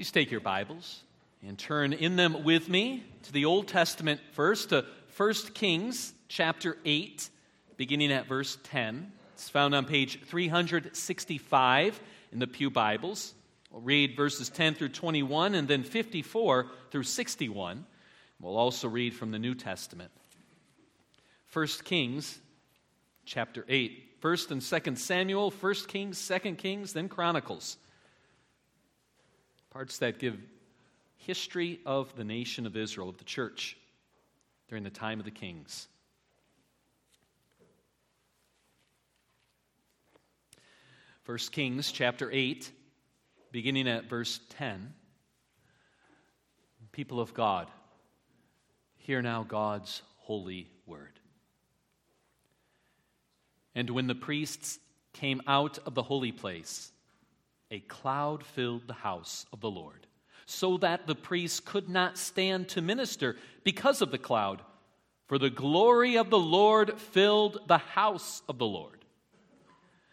Please take your Bibles and turn in them with me to the Old Testament first, to 1 Kings chapter 8, beginning at verse 10. It's found on page 365 in the Pew Bibles. We'll read verses 10 through 21 and then 54 through 61. We'll also read from the New Testament. 1 Kings chapter 8. 1st and 2nd Samuel, 1st Kings, 2nd Kings, then Chronicles. Parts that give history of the nation of Israel, of the church, during the time of the kings. First Kings chapter 8, beginning at verse 10. People of God, hear now God's holy word. And when the priests came out of the holy place, a cloud filled the house of the Lord, so that the priests could not stand to minister because of the cloud, for the glory of the Lord filled the house of the Lord.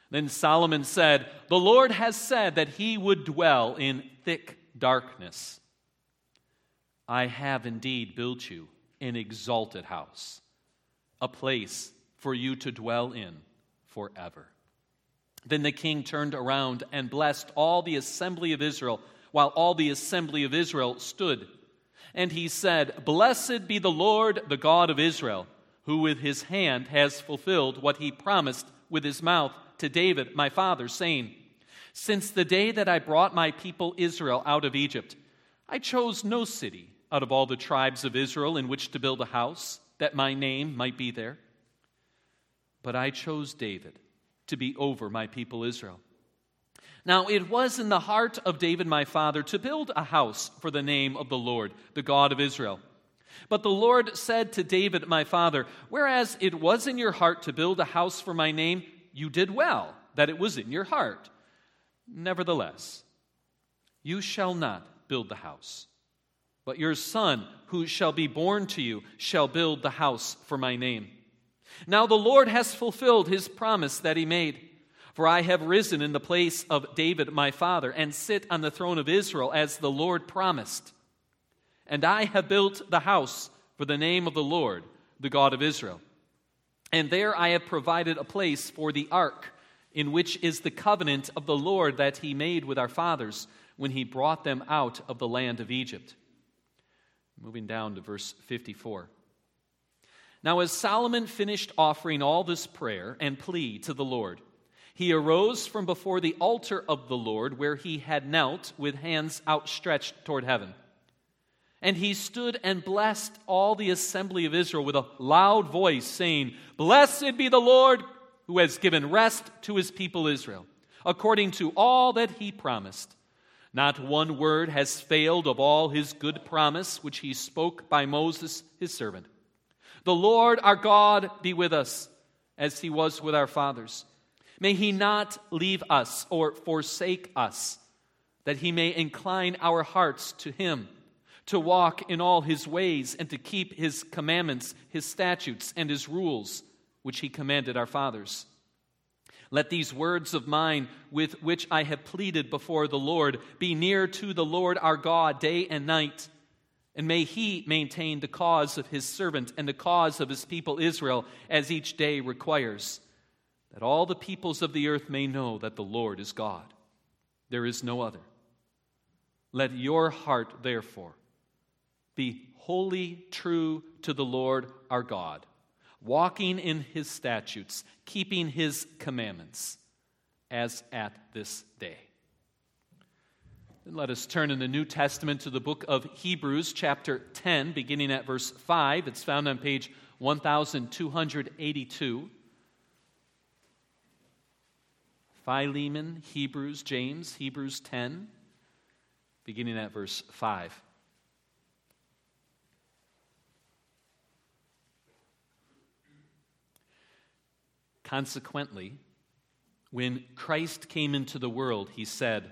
Then Solomon said, The Lord has said that he would dwell in thick darkness. I have indeed built you an exalted house, a place for you to dwell in forever. Then the king turned around and blessed all the assembly of Israel, while all the assembly of Israel stood. And he said, Blessed be the Lord, the God of Israel, who with his hand has fulfilled what he promised with his mouth to David, my father, saying, Since the day that I brought my people Israel out of Egypt, I chose no city out of all the tribes of Israel in which to build a house, that my name might be there. But I chose David to be over my people Israel. Now, it was in the heart of David my father to build a house for the name of the Lord, the God of Israel. But the Lord said to David my father, Whereas it was in your heart to build a house for my name, you did well that it was in your heart. Nevertheless, you shall not build the house, but your son, who shall be born to you, shall build the house for my name. Now the Lord has fulfilled his promise that he made. For I have risen in the place of David my father, and sit on the throne of Israel as the Lord promised. And I have built the house for the name of the Lord, the God of Israel. And there I have provided a place for the ark, in which is the covenant of the Lord that he made with our fathers when he brought them out of the land of Egypt. Moving down to verse 54. Now, as Solomon finished offering all this prayer and plea to the Lord, he arose from before the altar of the Lord where he had knelt with hands outstretched toward heaven. And he stood and blessed all the assembly of Israel with a loud voice, saying, Blessed be the Lord who has given rest to his people Israel, according to all that he promised. Not one word has failed of all his good promise which he spoke by Moses his servant. The Lord our God be with us as he was with our fathers. May he not leave us or forsake us, that he may incline our hearts to him, to walk in all his ways, and to keep his commandments, his statutes, and his rules, which he commanded our fathers. Let these words of mine, with which I have pleaded before the Lord, be near to the Lord our God day and night and may he maintain the cause of his servant and the cause of his people Israel as each day requires, that all the peoples of the earth may know that the Lord is God. There is no other. Let your heart, therefore, be wholly true to the Lord our God, walking in his statutes, keeping his commandments, as at this day. Then let us turn in the New Testament to the book of Hebrews, chapter 10, beginning at verse 5. It's found on page 1282. Philemon, Hebrews, James, Hebrews 10, beginning at verse 5. Consequently, when Christ came into the world, he said,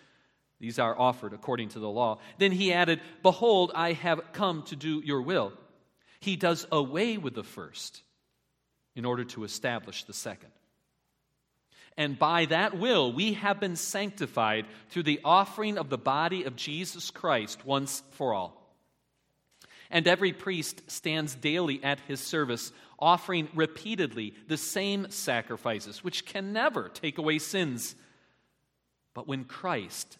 these are offered according to the law. Then he added, Behold, I have come to do your will. He does away with the first in order to establish the second. And by that will, we have been sanctified through the offering of the body of Jesus Christ once for all. And every priest stands daily at his service, offering repeatedly the same sacrifices, which can never take away sins. But when Christ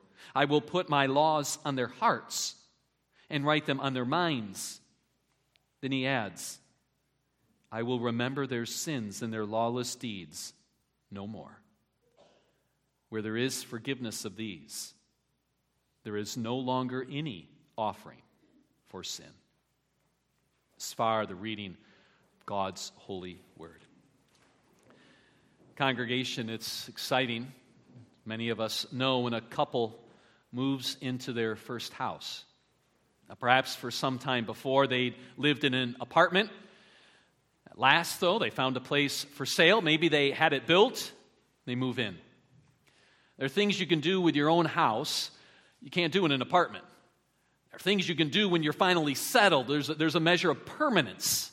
I will put my laws on their hearts and write them on their minds. Then he adds, I will remember their sins and their lawless deeds no more. Where there is forgiveness of these, there is no longer any offering for sin. As far the reading God's holy word. Congregation, it's exciting. Many of us know when a couple moves into their first house. Now, perhaps for some time before, they lived in an apartment at last, though, they found a place for sale. Maybe they had it built, they move in. There are things you can do with your own house you can't do in an apartment. There are things you can do when you're finally settled. There's a, there's a measure of permanence.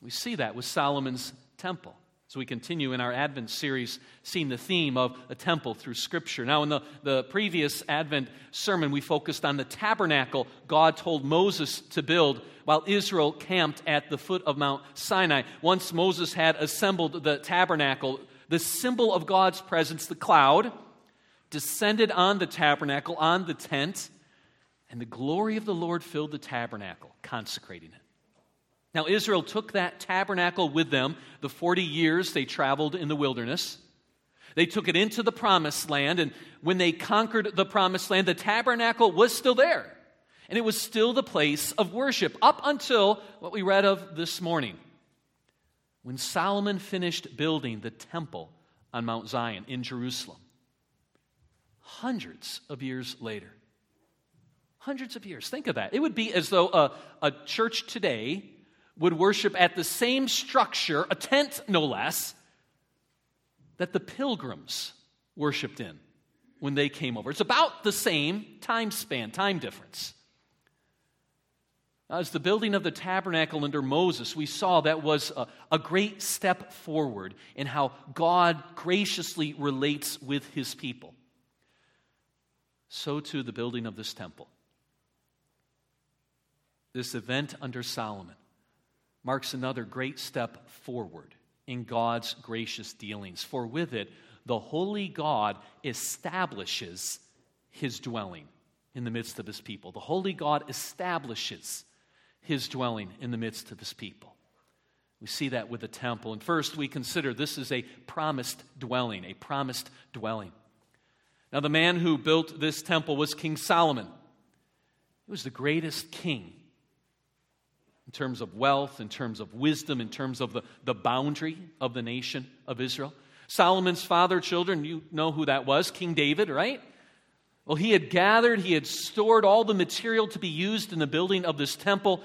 We see that with Solomon's temple. As we continue in our Advent series, seeing the theme of a temple through Scripture. Now, in the, the previous Advent sermon, we focused on the tabernacle God told Moses to build while Israel camped at the foot of Mount Sinai. Once Moses had assembled the tabernacle, the symbol of God's presence, the cloud, descended on the tabernacle, on the tent, and the glory of the Lord filled the tabernacle, consecrating it. Now, Israel took that tabernacle with them the 40 years they traveled in the wilderness. They took it into the promised land, and when they conquered the promised land, the tabernacle was still there. And it was still the place of worship up until what we read of this morning. When Solomon finished building the temple on Mount Zion in Jerusalem, hundreds of years later. Hundreds of years. Think of that. It would be as though a, a church today would worship at the same structure, a tent no less, that the pilgrims worshiped in when they came over. It's about the same time span, time difference. As the building of the tabernacle under Moses, we saw that was a, a, great step forward in how God graciously relates with his people. So, too, the building of this temple. This event under Solomon marks another great step forward in God's gracious dealings, for with it, the holy God establishes his dwelling in the midst of his people. The holy God establishes his dwelling in the midst of his people. We see that with the temple. And first, we consider this is a promised dwelling, a promised dwelling. Now, the man who built this temple was King Solomon. He was the greatest king in terms of wealth, in terms of wisdom, in terms of the, the boundary of the nation of Israel. Solomon's father, children, you know who that was King David, right? Well, he had gathered, he had stored all the material to be used in the building of this temple,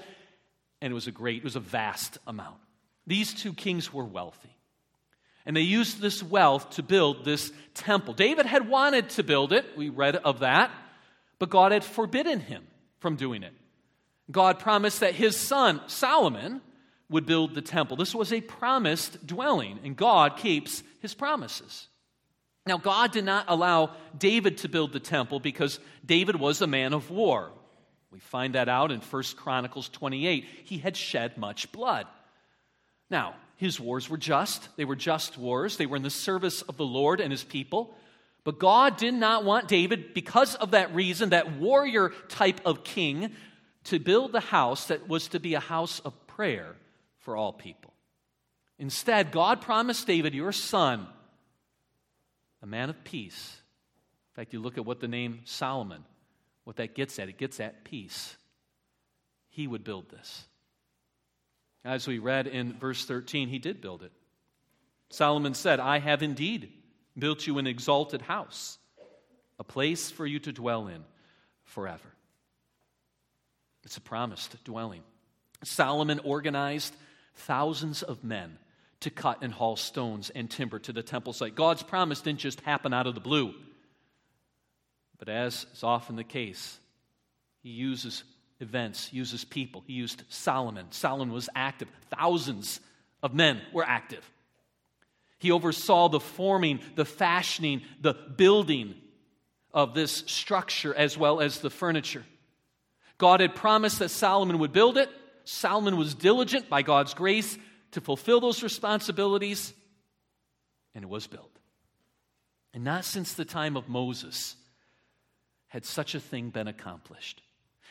and it was a great, it was a vast amount. These two kings were wealthy. And they used this wealth to build this temple. David had wanted to build it, we read of that, but God had forbidden him from doing it. God promised that his son, Solomon, would build the temple. This was a promised dwelling, and God keeps his promises. Now, God did not allow David to build the temple because David was a man of war. We find that out in 1 Chronicles 28. He had shed much blood. Now, his wars were just. They were just wars. They were in the service of the Lord and his people. But God did not want David, because of that reason, that warrior type of king, to build the house that was to be a house of prayer for all people. Instead, God promised David, your son, a man of peace. In fact, you look at what the name Solomon, what that gets at, it gets at peace. He would build this. As we read in verse 13, he did build it. Solomon said, I have indeed built you an exalted house, a place for you to dwell in forever. It's a promised dwelling. Solomon organized thousands of men to cut and haul stones and timber to the temple site. God's promise didn't just happen out of the blue. But as is often the case, he uses events, uses people. He used Solomon. Solomon was active. Thousands of men were active. He oversaw the forming, the fashioning, the building of this structure as well as the furniture. God had promised that Solomon would build it. Solomon was diligent by God's grace to fulfill those responsibilities, and it was built. And not since the time of Moses had such a thing been accomplished.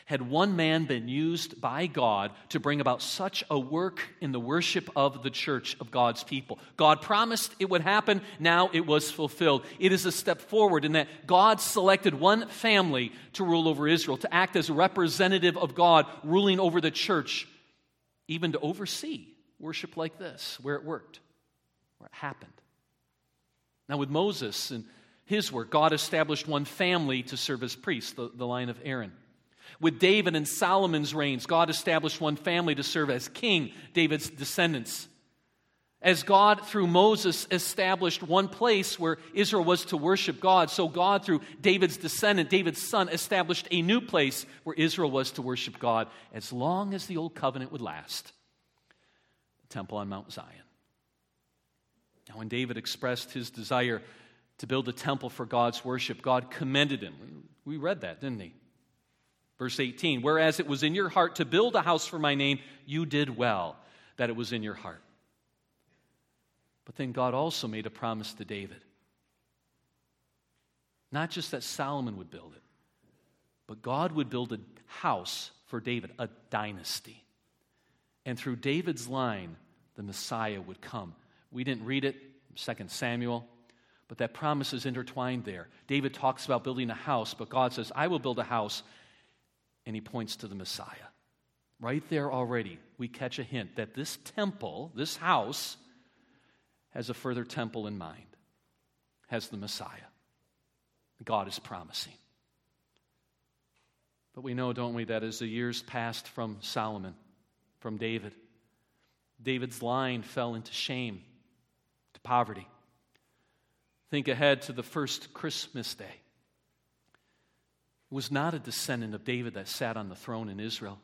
Had one man been used by God to bring about such a work in the worship of the church of God's people? God promised it would happen, now it was fulfilled. It is a step forward in that God selected one family to rule over Israel, to act as a representative of God ruling over the church, even to oversee worship like this, where it worked, where it happened. Now, with Moses and his work, God established one family to serve as priests, the, the line of Aaron. With David and Solomon's reigns, God established one family to serve as king, David's descendants. As God, through Moses, established one place where Israel was to worship God, so God, through David's descendant, David's son, established a new place where Israel was to worship God as long as the old covenant would last the temple on Mount Zion. Now, when David expressed his desire to build a temple for God's worship, God commended him. We read that, didn't he? Verse 18, whereas it was in your heart to build a house for my name, you did well that it was in your heart. But then God also made a promise to David. Not just that Solomon would build it, but God would build a house for David, a dynasty. And through David's line, the Messiah would come. We didn't read it, 2 Samuel, but that promise is intertwined there. David talks about building a house, but God says, I will build a house and he points to the Messiah. Right there already, we catch a hint that this temple, this house, has a further temple in mind, has the Messiah. God is promising. But we know, don't we, that as the years passed from Solomon, from David, David's line fell into shame, to poverty. Think ahead to the first Christmas day was not a descendant of David that sat on the throne in Israel.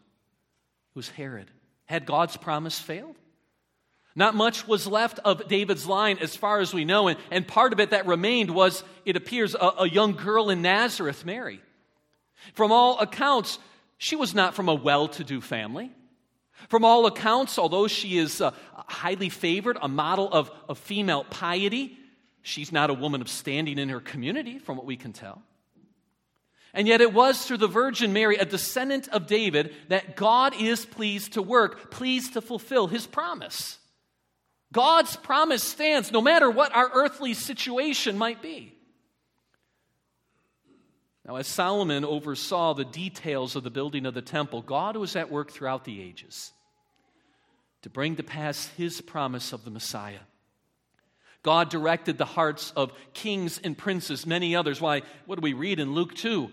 It was Herod. Had God's promise failed? Not much was left of David's line as far as we know, and, and part of it that remained was, it appears, a, a young girl in Nazareth, Mary. From all accounts, she was not from a well to do family. From all accounts, although she is uh, highly favored, a model of, of female piety, she's not a woman of standing in her community, from what we can tell. And yet it was through the Virgin Mary, a descendant of David, that God is pleased to work, pleased to fulfill his promise. God's promise stands no matter what our earthly situation might be. Now, as Solomon oversaw the details of the building of the temple, God was at work throughout the ages to bring to pass his promise of the Messiah. God directed the hearts of kings and princes, many others. Why, what do we read in Luke 2?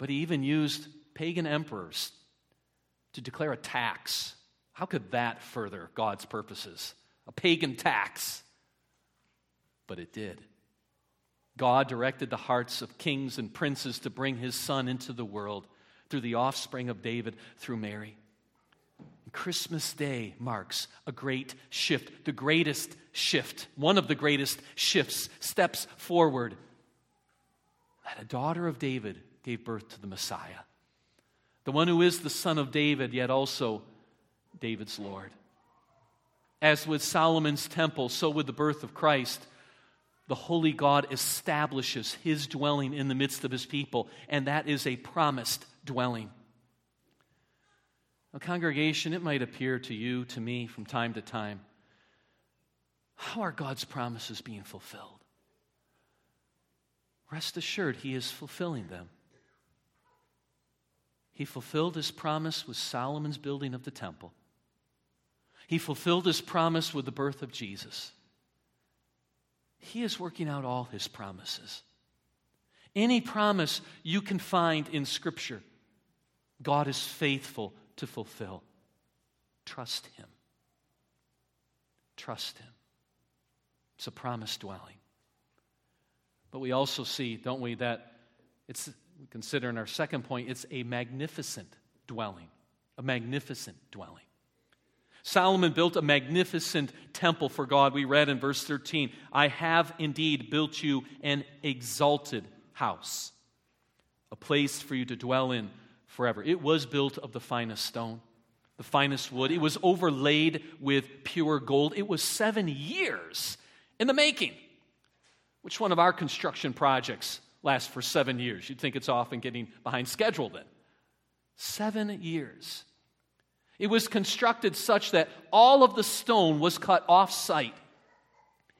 But he even used pagan emperors to declare a tax. How could that further God's purposes? A pagan tax. But it did. God directed the hearts of kings and princes to bring his son into the world through the offspring of David, through Mary. Christmas Day marks a great shift, the greatest shift, one of the greatest shifts, steps forward. That a daughter of David gave birth to the Messiah, the one who is the son of David, yet also David's Lord. As with Solomon's temple, so with the birth of Christ, the holy God establishes his dwelling in the midst of his people, and that is a promised dwelling. Now, congregation, it might appear to you, to me, from time to time, how are God's promises being fulfilled? Rest assured, He is fulfilling them. He fulfilled His promise with Solomon's building of the temple. He fulfilled His promise with the birth of Jesus. He is working out all His promises. Any promise you can find in Scripture, God is faithful to fulfill. Trust Him. Trust Him. It's a promise dwelling. But we also see, don't we, that it's, we consider in our second point, it's a magnificent dwelling. A magnificent dwelling. Solomon built a magnificent temple for God. We read in verse 13, I have indeed built you an exalted house, a place for you to dwell in forever. It was built of the finest stone, the finest wood. It was overlaid with pure gold. It was seven years in the making. Which one of our construction projects lasts for seven years? You'd think it's often getting behind schedule then. Seven years. It was constructed such that all of the stone was cut off site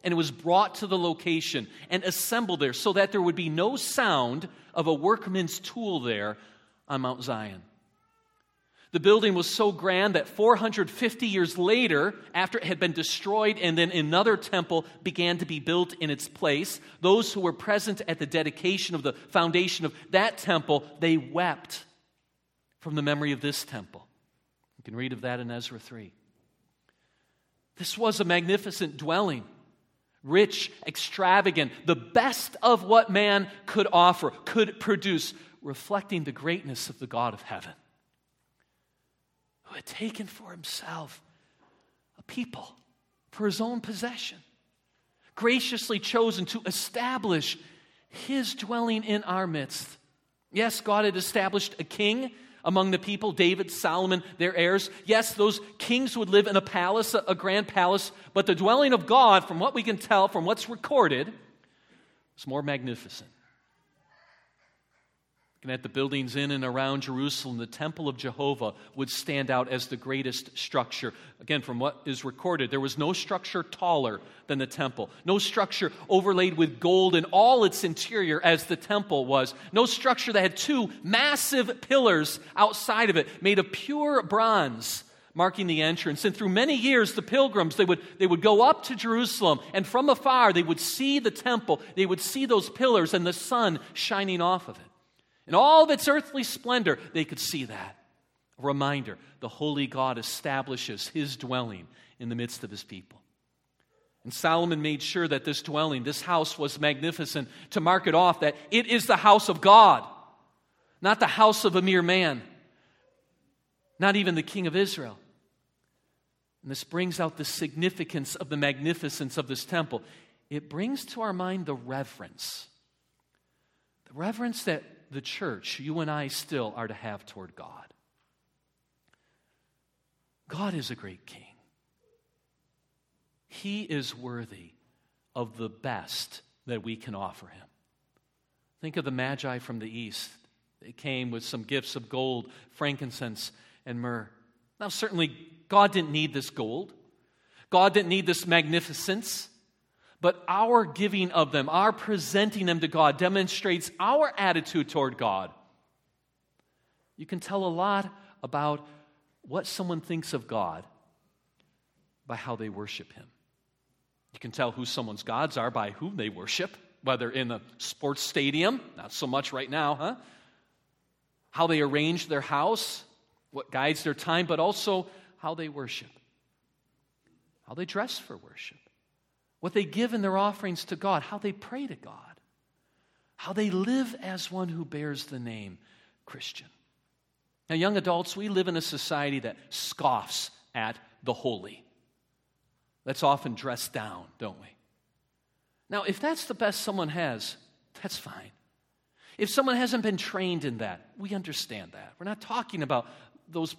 and it was brought to the location and assembled there so that there would be no sound of a workman's tool there on Mount Zion. The building was so grand that 450 years later, after it had been destroyed and then another temple began to be built in its place, those who were present at the dedication of the foundation of that temple, they wept from the memory of this temple. You can read of that in Ezra 3. This was a magnificent dwelling, rich, extravagant, the best of what man could offer, could produce, reflecting the greatness of the God of heaven who had taken for himself a people for his own possession, graciously chosen to establish his dwelling in our midst. Yes, God had established a king among the people David, Solomon, their heirs. Yes, those kings would live in a palace, a grand palace, but the dwelling of God, from what we can tell, from what's recorded, was more magnificent. Looking at the buildings in and around Jerusalem, the Temple of Jehovah would stand out as the greatest structure. Again, from what is recorded, there was no structure taller than the temple, no structure overlaid with gold in all its interior as the temple was, no structure that had two massive pillars outside of it made of pure bronze marking the entrance. And through many years, the pilgrims, they would, they would go up to Jerusalem, and from afar, they would see the temple. They would see those pillars and the sun shining off of it. In all of its earthly splendor, they could see that. A reminder the holy God establishes his dwelling in the midst of his people. And Solomon made sure that this dwelling, this house, was magnificent to mark it off that it is the house of God, not the house of a mere man, not even the king of Israel. And this brings out the significance of the magnificence of this temple. It brings to our mind the reverence. The reverence that the church, you and I still are to have toward God. God is a great king. He is worthy of the best that we can offer him. Think of the Magi from the east. They came with some gifts of gold, frankincense, and myrrh. Now, certainly, God didn't need this gold. God didn't need this magnificence. But our giving of them, our presenting them to God, demonstrates our attitude toward God. You can tell a lot about what someone thinks of God by how they worship Him. You can tell who someone's gods are by whom they worship, whether in a sports stadium, not so much right now, huh? How they arrange their house, what guides their time, but also how they worship, how they dress for worship what they give in their offerings to God, how they pray to God, how they live as one who bears the name Christian. Now, young adults, we live in a society that scoffs at the holy. That's often dressed down, don't we? Now, if that's the best someone has, that's fine. If someone hasn't been trained in that, we understand that. We're not talking about those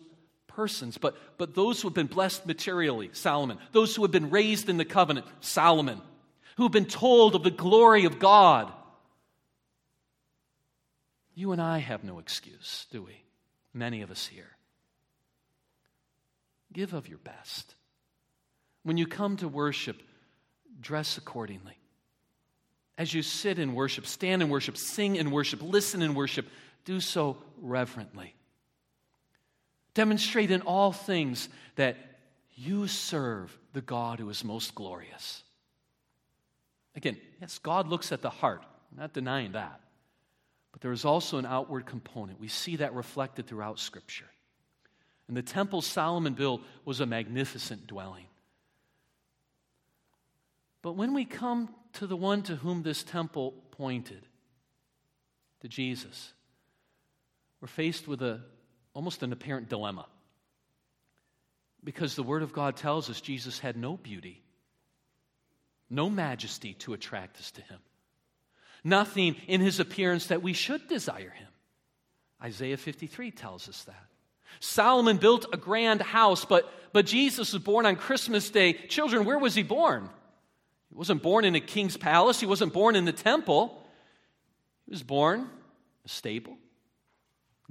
persons, but, but those who have been blessed materially, Solomon. Those who have been raised in the covenant, Solomon. Who have been told of the glory of God. You and I have no excuse, do we? Many of us here. Give of your best. When you come to worship, dress accordingly. As you sit in worship, stand in worship, sing in worship, listen in worship, do so reverently. Demonstrate in all things that you serve the God who is most glorious. Again, yes, God looks at the heart. I'm not denying that. But there is also an outward component. We see that reflected throughout Scripture. And the temple Solomon built was a magnificent dwelling. But when we come to the one to whom this temple pointed, to Jesus, we're faced with a, almost an apparent dilemma. Because the Word of God tells us Jesus had no beauty, no majesty to attract us to Him, nothing in His appearance that we should desire Him. Isaiah 53 tells us that. Solomon built a grand house, but, but Jesus was born on Christmas Day. Children, where was he born? He wasn't born in a king's palace, he wasn't born in the temple. He was born in a stable.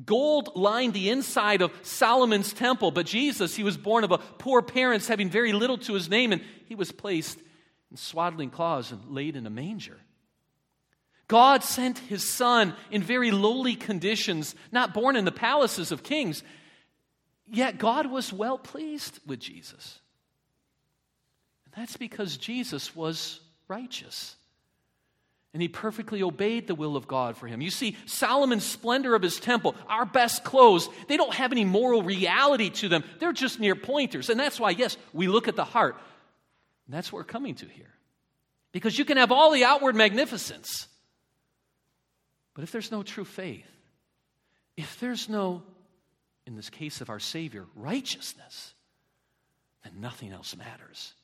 Gold lined the inside of Solomon's temple, but Jesus, he was born of a poor parents having very little to his name, and he was placed in swaddling cloths and laid in a manger. God sent his son in very lowly conditions, not born in the palaces of kings. Yet God was well pleased with Jesus. And that's because Jesus was righteous. And he perfectly obeyed the will of God for him. You see, Solomon's splendor of his temple, our best clothes, they don't have any moral reality to them. They're just mere pointers. And that's why, yes, we look at the heart. And that's what we're coming to here. Because you can have all the outward magnificence, but if there's no true faith, if there's no in this case of our Savior, righteousness, then nothing else matters.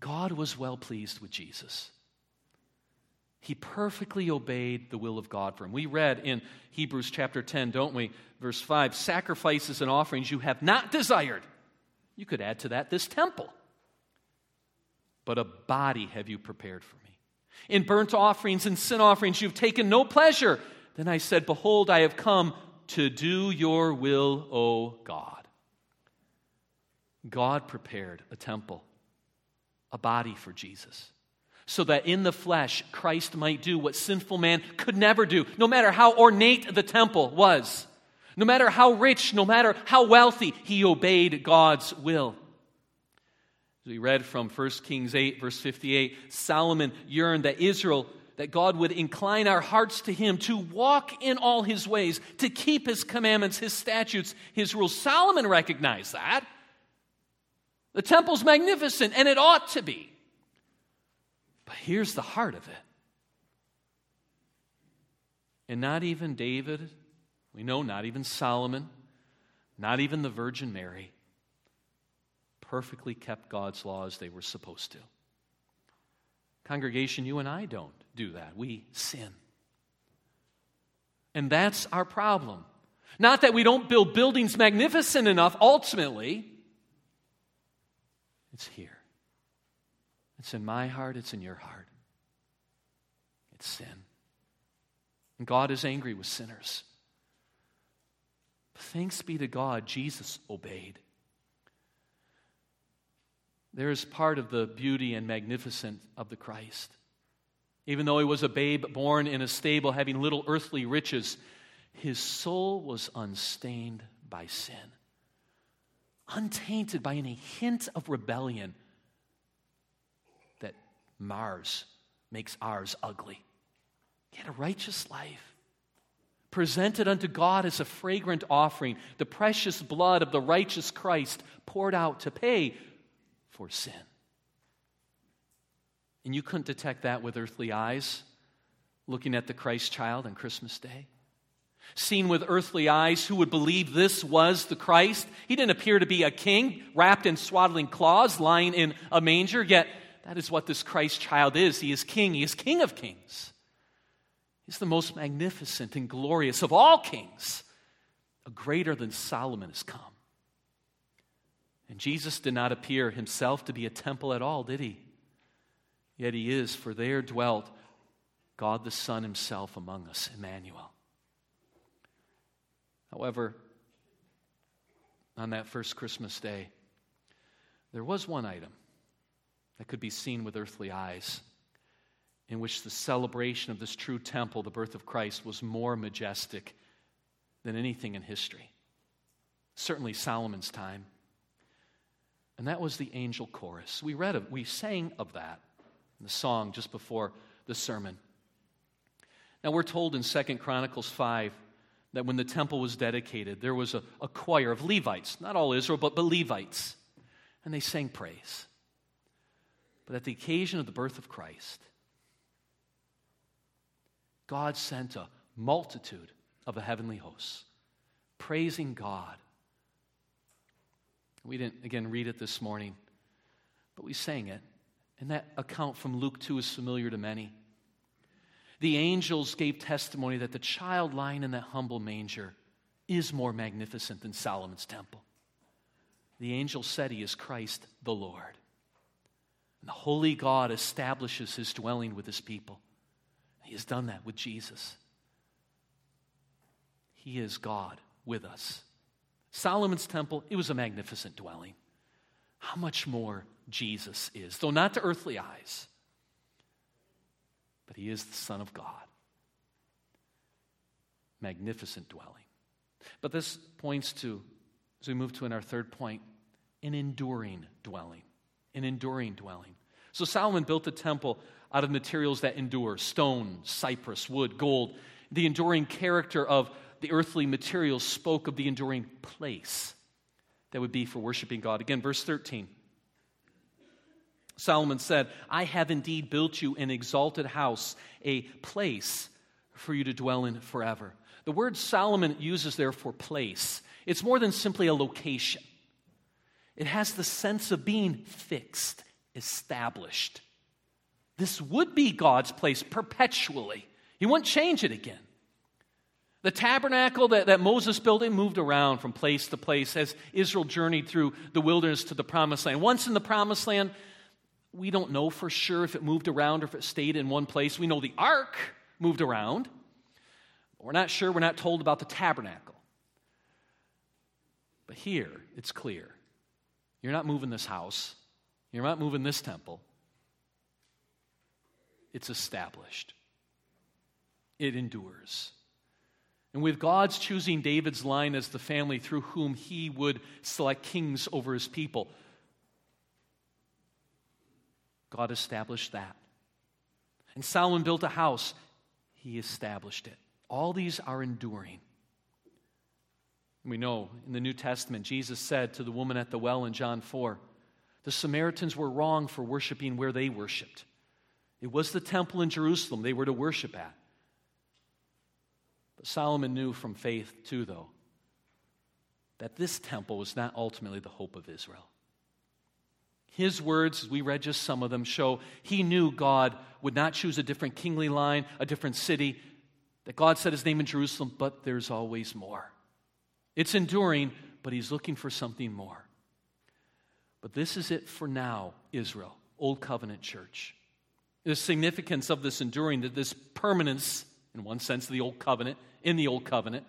God was well pleased with Jesus. He perfectly obeyed the will of God for him. We read in Hebrews chapter 10, don't we? Verse 5 sacrifices and offerings you have not desired. You could add to that this temple. But a body have you prepared for me. In burnt offerings and sin offerings you've taken no pleasure. Then I said, Behold, I have come to do your will, O God. God prepared a temple, a body for Jesus, so that in the flesh Christ might do what sinful man could never do, no matter how ornate the temple was, no matter how rich, no matter how wealthy, he obeyed God's will. As we read from 1 Kings 8, verse 58, Solomon yearned that Israel that God would incline our hearts to Him, to walk in all His ways, to keep His commandments, His statutes, His rules. Solomon recognized that. The temple's magnificent, and it ought to be. But here's the heart of it. And not even David, we know not even Solomon, not even the Virgin Mary, perfectly kept God's laws they were supposed to. Congregation, you and I don't do that. We sin. And that's our problem. Not that we don't build buildings magnificent enough, ultimately. It's here. It's in my heart, it's in your heart. It's sin. And God is angry with sinners. But thanks be to God, Jesus obeyed. There is part of the beauty and magnificence of the Christ. Even though he was a babe born in a stable having little earthly riches, his soul was unstained by sin, untainted by any hint of rebellion mars, makes ours ugly. Had a righteous life, presented unto God as a fragrant offering, the precious blood of the righteous Christ poured out to pay for sin. And you couldn't detect that with earthly eyes, looking at the Christ child on Christmas Day. Seen with earthly eyes, who would believe this was the Christ? He didn't appear to be a king wrapped in swaddling cloths, lying in a manger, yet that is what this Christ child is. He is king, he is king of kings. He's the most magnificent and glorious of all kings. A greater than Solomon has come. And Jesus did not appear himself to be a temple at all, did he? Yet he is, for there dwelt God the Son himself among us, Emmanuel. However, on that first Christmas day, there was one item that could be seen with earthly eyes in which the celebration of this true temple, the birth of Christ, was more majestic than anything in history. Certainly Solomon's time. And that was the angel chorus. We read of, we sang of that in the song just before the sermon. Now we're told in Second Chronicles 5 that when the temple was dedicated, there was a, a choir of Levites, not all Israel, but, but Levites, and they sang praise. But at the occasion of the birth of Christ, God sent a multitude of the heavenly hosts praising God. We didn't, again, read it this morning, but we sang it. And that account from Luke 2 is familiar to many. The angels gave testimony that the child lying in that humble manger is more magnificent than Solomon's temple. The angel said he is Christ the Lord. And the holy God establishes his dwelling with his people. He has done that with Jesus. He is God with us. Solomon's temple, it was a magnificent dwelling. How much more Jesus is, though not to earthly eyes, but he is the Son of God. Magnificent dwelling. But this points to, as we move to in our third point, an enduring dwelling. An enduring dwelling. So Solomon built the temple out of materials that endure stone, cypress, wood, gold. The enduring character of the earthly materials spoke of the enduring place that would be for worshiping God. Again, verse 13. Solomon said, I have indeed built you an exalted house, a place for you to dwell in forever. The word Solomon uses there for place, it's more than simply a location. It has the sense of being fixed, established. This would be God's place perpetually. He wouldn't change it again. The tabernacle that, that Moses built, it moved around from place to place as Israel journeyed through the wilderness to the promised land. Once in the promised land, we don't know for sure if it moved around or if it stayed in one place. We know the ark moved around. We're not sure, we're not told about the tabernacle. But here, it's clear. You're not moving this house, you're not moving this temple it's established, it endures. And with God's choosing David's line as the family through whom he would select kings over his people, God established that. And Solomon built a house, he established it. All these are enduring. We know in the New Testament, Jesus said to the woman at the well in John 4 the Samaritans were wrong for worshiping where they worshiped. It was the temple in Jerusalem they were to worship at. But Solomon knew from faith, too, though, that this temple was not ultimately the hope of Israel. His words, we read just some of them, show he knew God would not choose a different kingly line, a different city, that God set his name in Jerusalem, but there's always more. It's enduring, but he's looking for something more. But this is it for now, Israel, Old Covenant Church the significance of this enduring, that this permanence, in one sense, the Old Covenant, in the Old Covenant,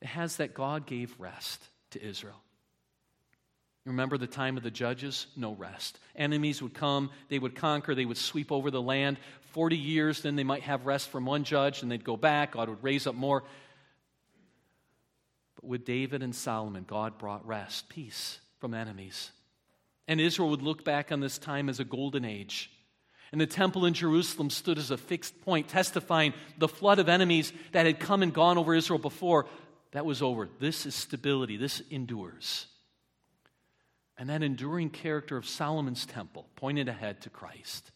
it has that God gave rest to Israel. Remember the time of the judges? No rest. Enemies would come, they would conquer, they would sweep over the land. 40 years, then they might have rest from one judge, and they'd go back. God would raise up more. But with David and Solomon, God brought rest, peace from enemies. And Israel would look back on this time as a golden age. And the temple in Jerusalem stood as a fixed point, testifying the flood of enemies that had come and gone over Israel before. That was over. This is stability. This endures. And that enduring character of Solomon's temple pointed ahead to Christ.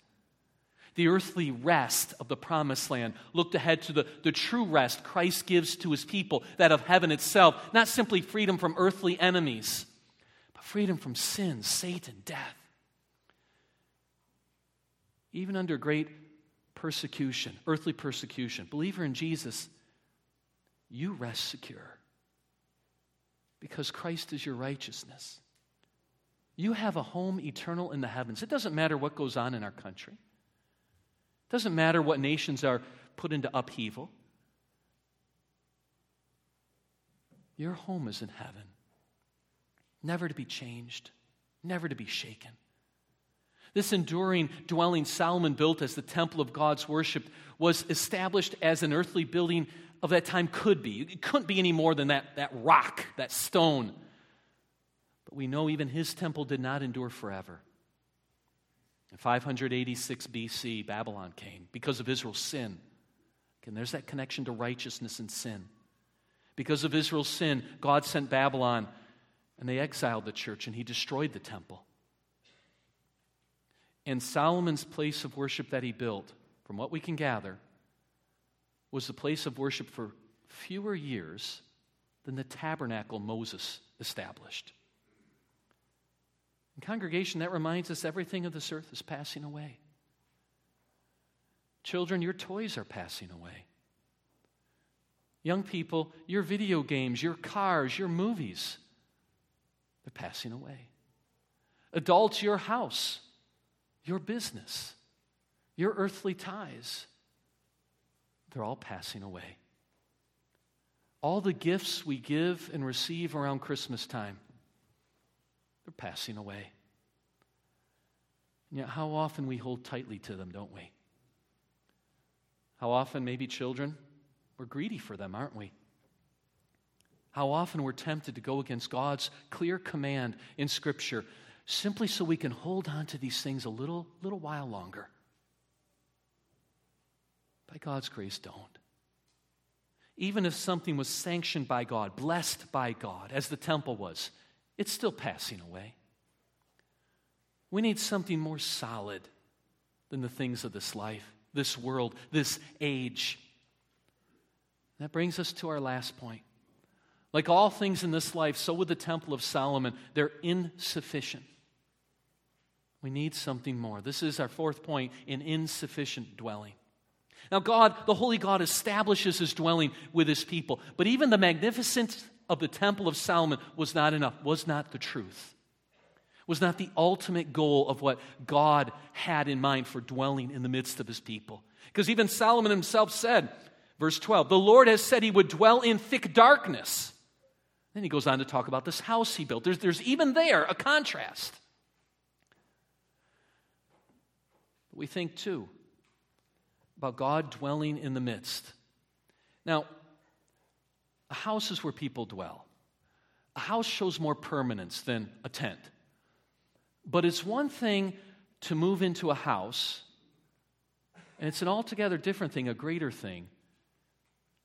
The earthly rest of the promised land looked ahead to the, the true rest Christ gives to his people, that of heaven itself, not simply freedom from earthly enemies but freedom from sin, Satan, death. Even under great persecution, earthly persecution, believer in Jesus, you rest secure because Christ is your righteousness. You have a home eternal in the heavens. It doesn't matter what goes on in our country. It doesn't matter what nations are put into upheaval. Your home is in heaven, never to be changed, never to be shaken. This enduring dwelling Solomon built as the temple of God's worship was established as an earthly building of that time could be. It couldn't be any more than that, that rock, that stone. But we know even his temple did not endure forever. In 586 BC, Babylon came because of Israel's sin. Again, there's that connection to righteousness and sin. Because of Israel's sin, God sent Babylon and they exiled the church and he destroyed the temple. And Solomon's place of worship that he built, from what we can gather, was the place of worship for fewer years than the tabernacle Moses established. In congregation, that reminds us everything of this earth is passing away. Children, your toys are passing away. Young people, your video games, your cars, your movies, they're passing away. Adults, your house, your business, your earthly ties, they're all passing away. All the gifts we give and receive around Christmas time, they're passing away. Yet, how often we hold tightly to them, don't we? How often, maybe children, we're greedy for them, aren't we? How often we're tempted to go against God's clear command in Scripture simply so we can hold on to these things a little, little while longer. By God's grace, don't. Even if something was sanctioned by God, blessed by God, as the temple was, it's still passing away. We need something more solid than the things of this life, this world, this age. That brings us to our last point. Like all things in this life, so with the Temple of Solomon, they're insufficient. We need something more. This is our fourth point an insufficient dwelling. Now, God, the Holy God, establishes his dwelling with his people, but even the magnificence of the Temple of Solomon was not enough, was not the truth, was not the ultimate goal of what God had in mind for dwelling in the midst of his people. Because even Solomon himself said, Verse 12 The Lord has said he would dwell in thick darkness. Then he goes on to talk about this house he built. There's, there's even there a contrast. We think too about God dwelling in the midst. Now, a house is where people dwell. A house shows more permanence than a tent. But it's one thing to move into a house, and it's an altogether different thing, a greater thing,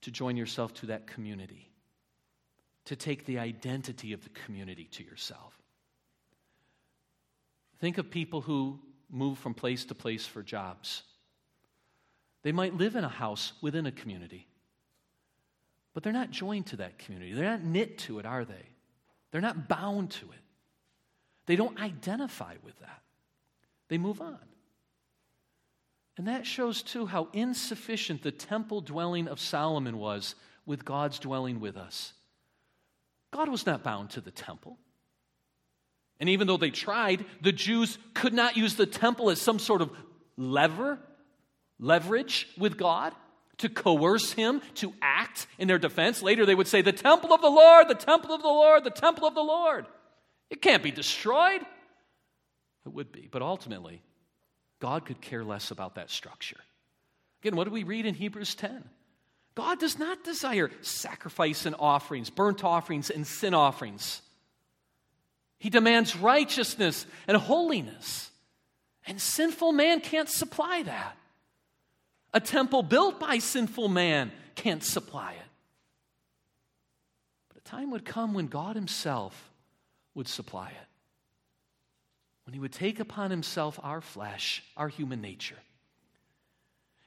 to join yourself to that community, to take the identity of the community to yourself. Think of people who move from place to place for jobs. They might live in a house within a community, but they're not joined to that community. They're not knit to it, are they? They're not bound to it. They don't identify with that. They move on. And that shows, too, how insufficient the temple dwelling of Solomon was with God's dwelling with us. God was not bound to the temple. And even though they tried, the Jews could not use the temple as some sort of lever, leverage with God to coerce him to act in their defense. Later they would say, The temple of the Lord, the temple of the Lord, the temple of the Lord. It can't be destroyed. It would be. But ultimately, God could care less about that structure. Again, what do we read in Hebrews 10? God does not desire sacrifice and offerings, burnt offerings and sin offerings. He demands righteousness and holiness. And sinful man can't supply that. A temple built by sinful man can't supply it. But a time would come when God Himself would supply it when he would take upon himself our flesh, our human nature.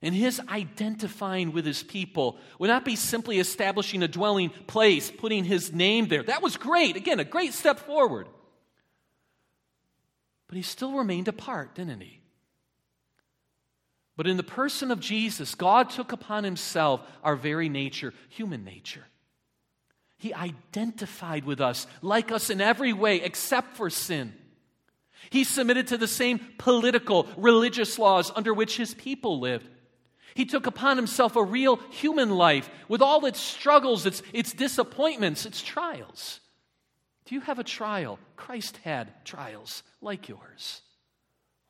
And his identifying with his people would not be simply establishing a dwelling place, putting his name there. That was great. Again, a great step forward. But he still remained apart, didn't he? But in the person of Jesus, God took upon himself our very nature, human nature. He identified with us, like us in every way except for sin. He submitted to the same political, religious laws under which his people lived. He took upon himself a real human life with all its struggles, its, its disappointments, its trials. Do you have a trial? Christ had trials like yours,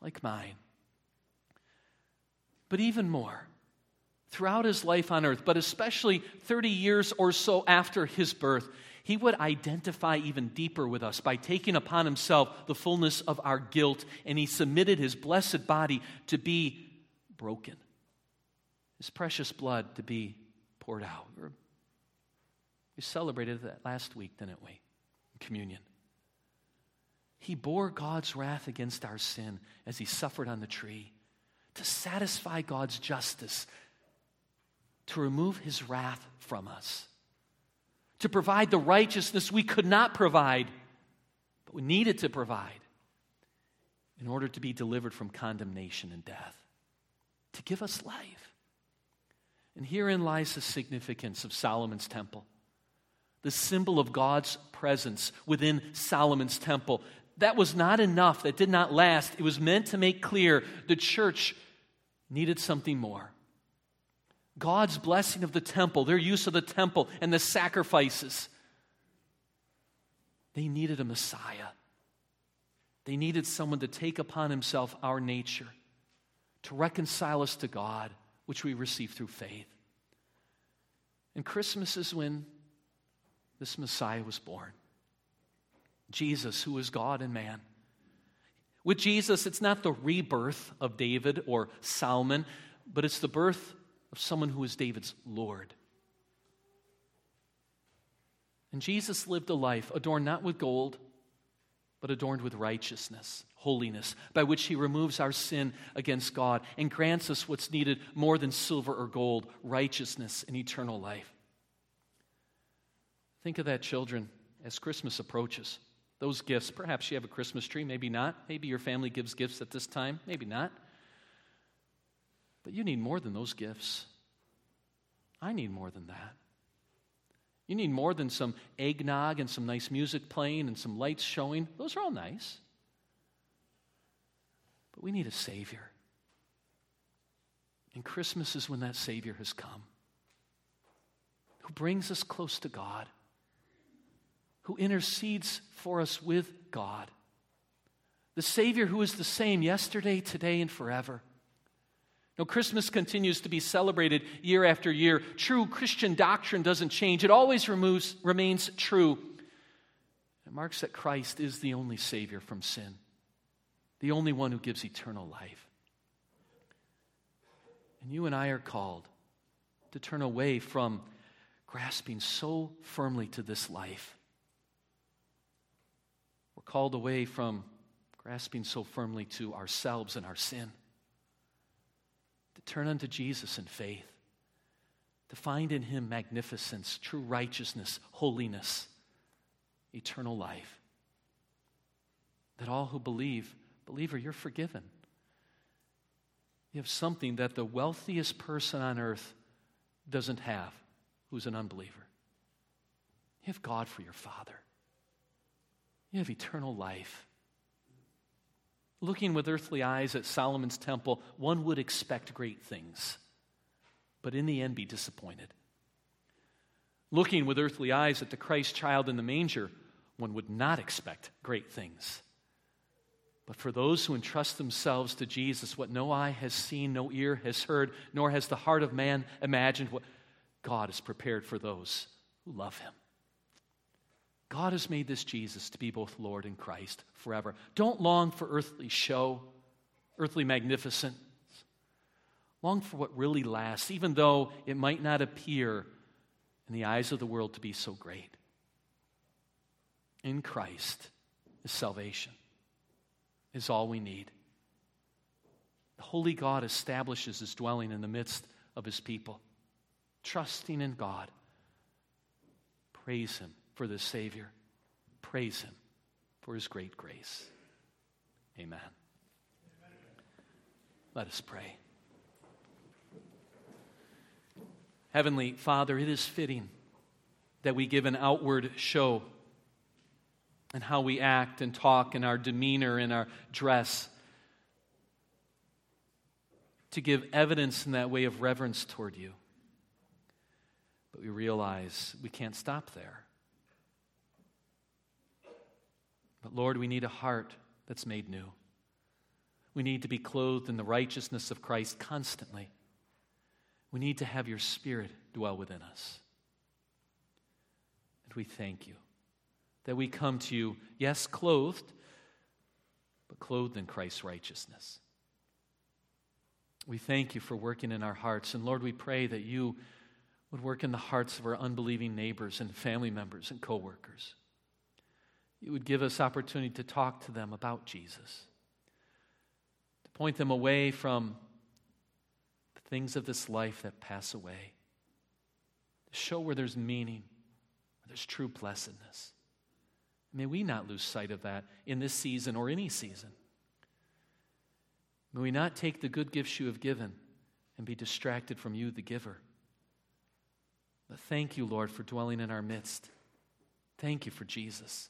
like mine. But even more, throughout his life on earth, but especially 30 years or so after his birth, he would identify even deeper with us by taking upon himself the fullness of our guilt, and he submitted his blessed body to be broken, his precious blood to be poured out. We celebrated that last week, didn't we? Communion. He bore God's wrath against our sin as he suffered on the tree to satisfy God's justice, to remove his wrath from us to provide the righteousness we could not provide, but we needed to provide in order to be delivered from condemnation and death, to give us life. And herein lies the significance of Solomon's temple. The symbol of God's presence within Solomon's temple. That was not enough, that did not last. It was meant to make clear the church needed something more. God's blessing of the temple, their use of the temple and the sacrifices. They needed a Messiah. They needed someone to take upon himself our nature, to reconcile us to God, which we receive through faith. And Christmas is when this Messiah was born Jesus, who is God and man. With Jesus, it's not the rebirth of David or Solomon, but it's the birth of someone who is David's Lord. And Jesus lived a life adorned not with gold, but adorned with righteousness, holiness, by which he removes our sin against God and grants us what's needed more than silver or gold righteousness and eternal life. Think of that, children, as Christmas approaches. Those gifts, perhaps you have a Christmas tree, maybe not. Maybe your family gives gifts at this time, maybe not. But you need more than those gifts. I need more than that. You need more than some eggnog and some nice music playing and some lights showing. Those are all nice. But we need a Savior. And Christmas is when that Savior has come, who brings us close to God, who intercedes for us with God. The Savior who is the same yesterday, today, and forever. No, Christmas continues to be celebrated year after year. True Christian doctrine doesn't change, it always removes, remains true. It marks that Christ is the only Savior from sin, the only one who gives eternal life. And you and I are called to turn away from grasping so firmly to this life. We're called away from grasping so firmly to ourselves and our sin to turn unto Jesus in faith, to find in him magnificence, true righteousness, holiness, eternal life. That all who believe, believer, you're forgiven. You have something that the wealthiest person on earth doesn't have, who's an unbeliever. You have God for your Father. You have eternal life. Looking with earthly eyes at Solomon's temple, one would expect great things, but in the end be disappointed. Looking with earthly eyes at the Christ child in the manger, one would not expect great things. But for those who entrust themselves to Jesus, what no eye has seen, no ear has heard, nor has the heart of man imagined, what God has prepared for those who love him. God has made this Jesus to be both Lord and Christ forever. Don't long for earthly show, earthly magnificence. Long for what really lasts, even though it might not appear in the eyes of the world to be so great. In Christ is salvation, is all we need. The Holy God establishes his dwelling in the midst of his people. Trusting in God, praise him for the Savior. Praise Him for His great grace. Amen. Let us pray. Heavenly Father, it is fitting that we give an outward show and how we act and talk and our demeanor and our dress to give evidence in that way of reverence toward you. But we realize we can't stop there. But Lord, we need a heart that's made new. We need to be clothed in the righteousness of Christ constantly. We need to have your Spirit dwell within us. And we thank you that we come to you, yes, clothed, but clothed in Christ's righteousness. We thank you for working in our hearts. And Lord, we pray that you would work in the hearts of our unbelieving neighbors and family members and coworkers. You would give us opportunity to talk to them about Jesus, to point them away from the things of this life that pass away, to show where there's meaning, where there's true blessedness. May we not lose sight of that in this season or any season. May we not take the good gifts you have given and be distracted from you, the giver. But thank you, Lord, for dwelling in our midst. Thank you for Jesus.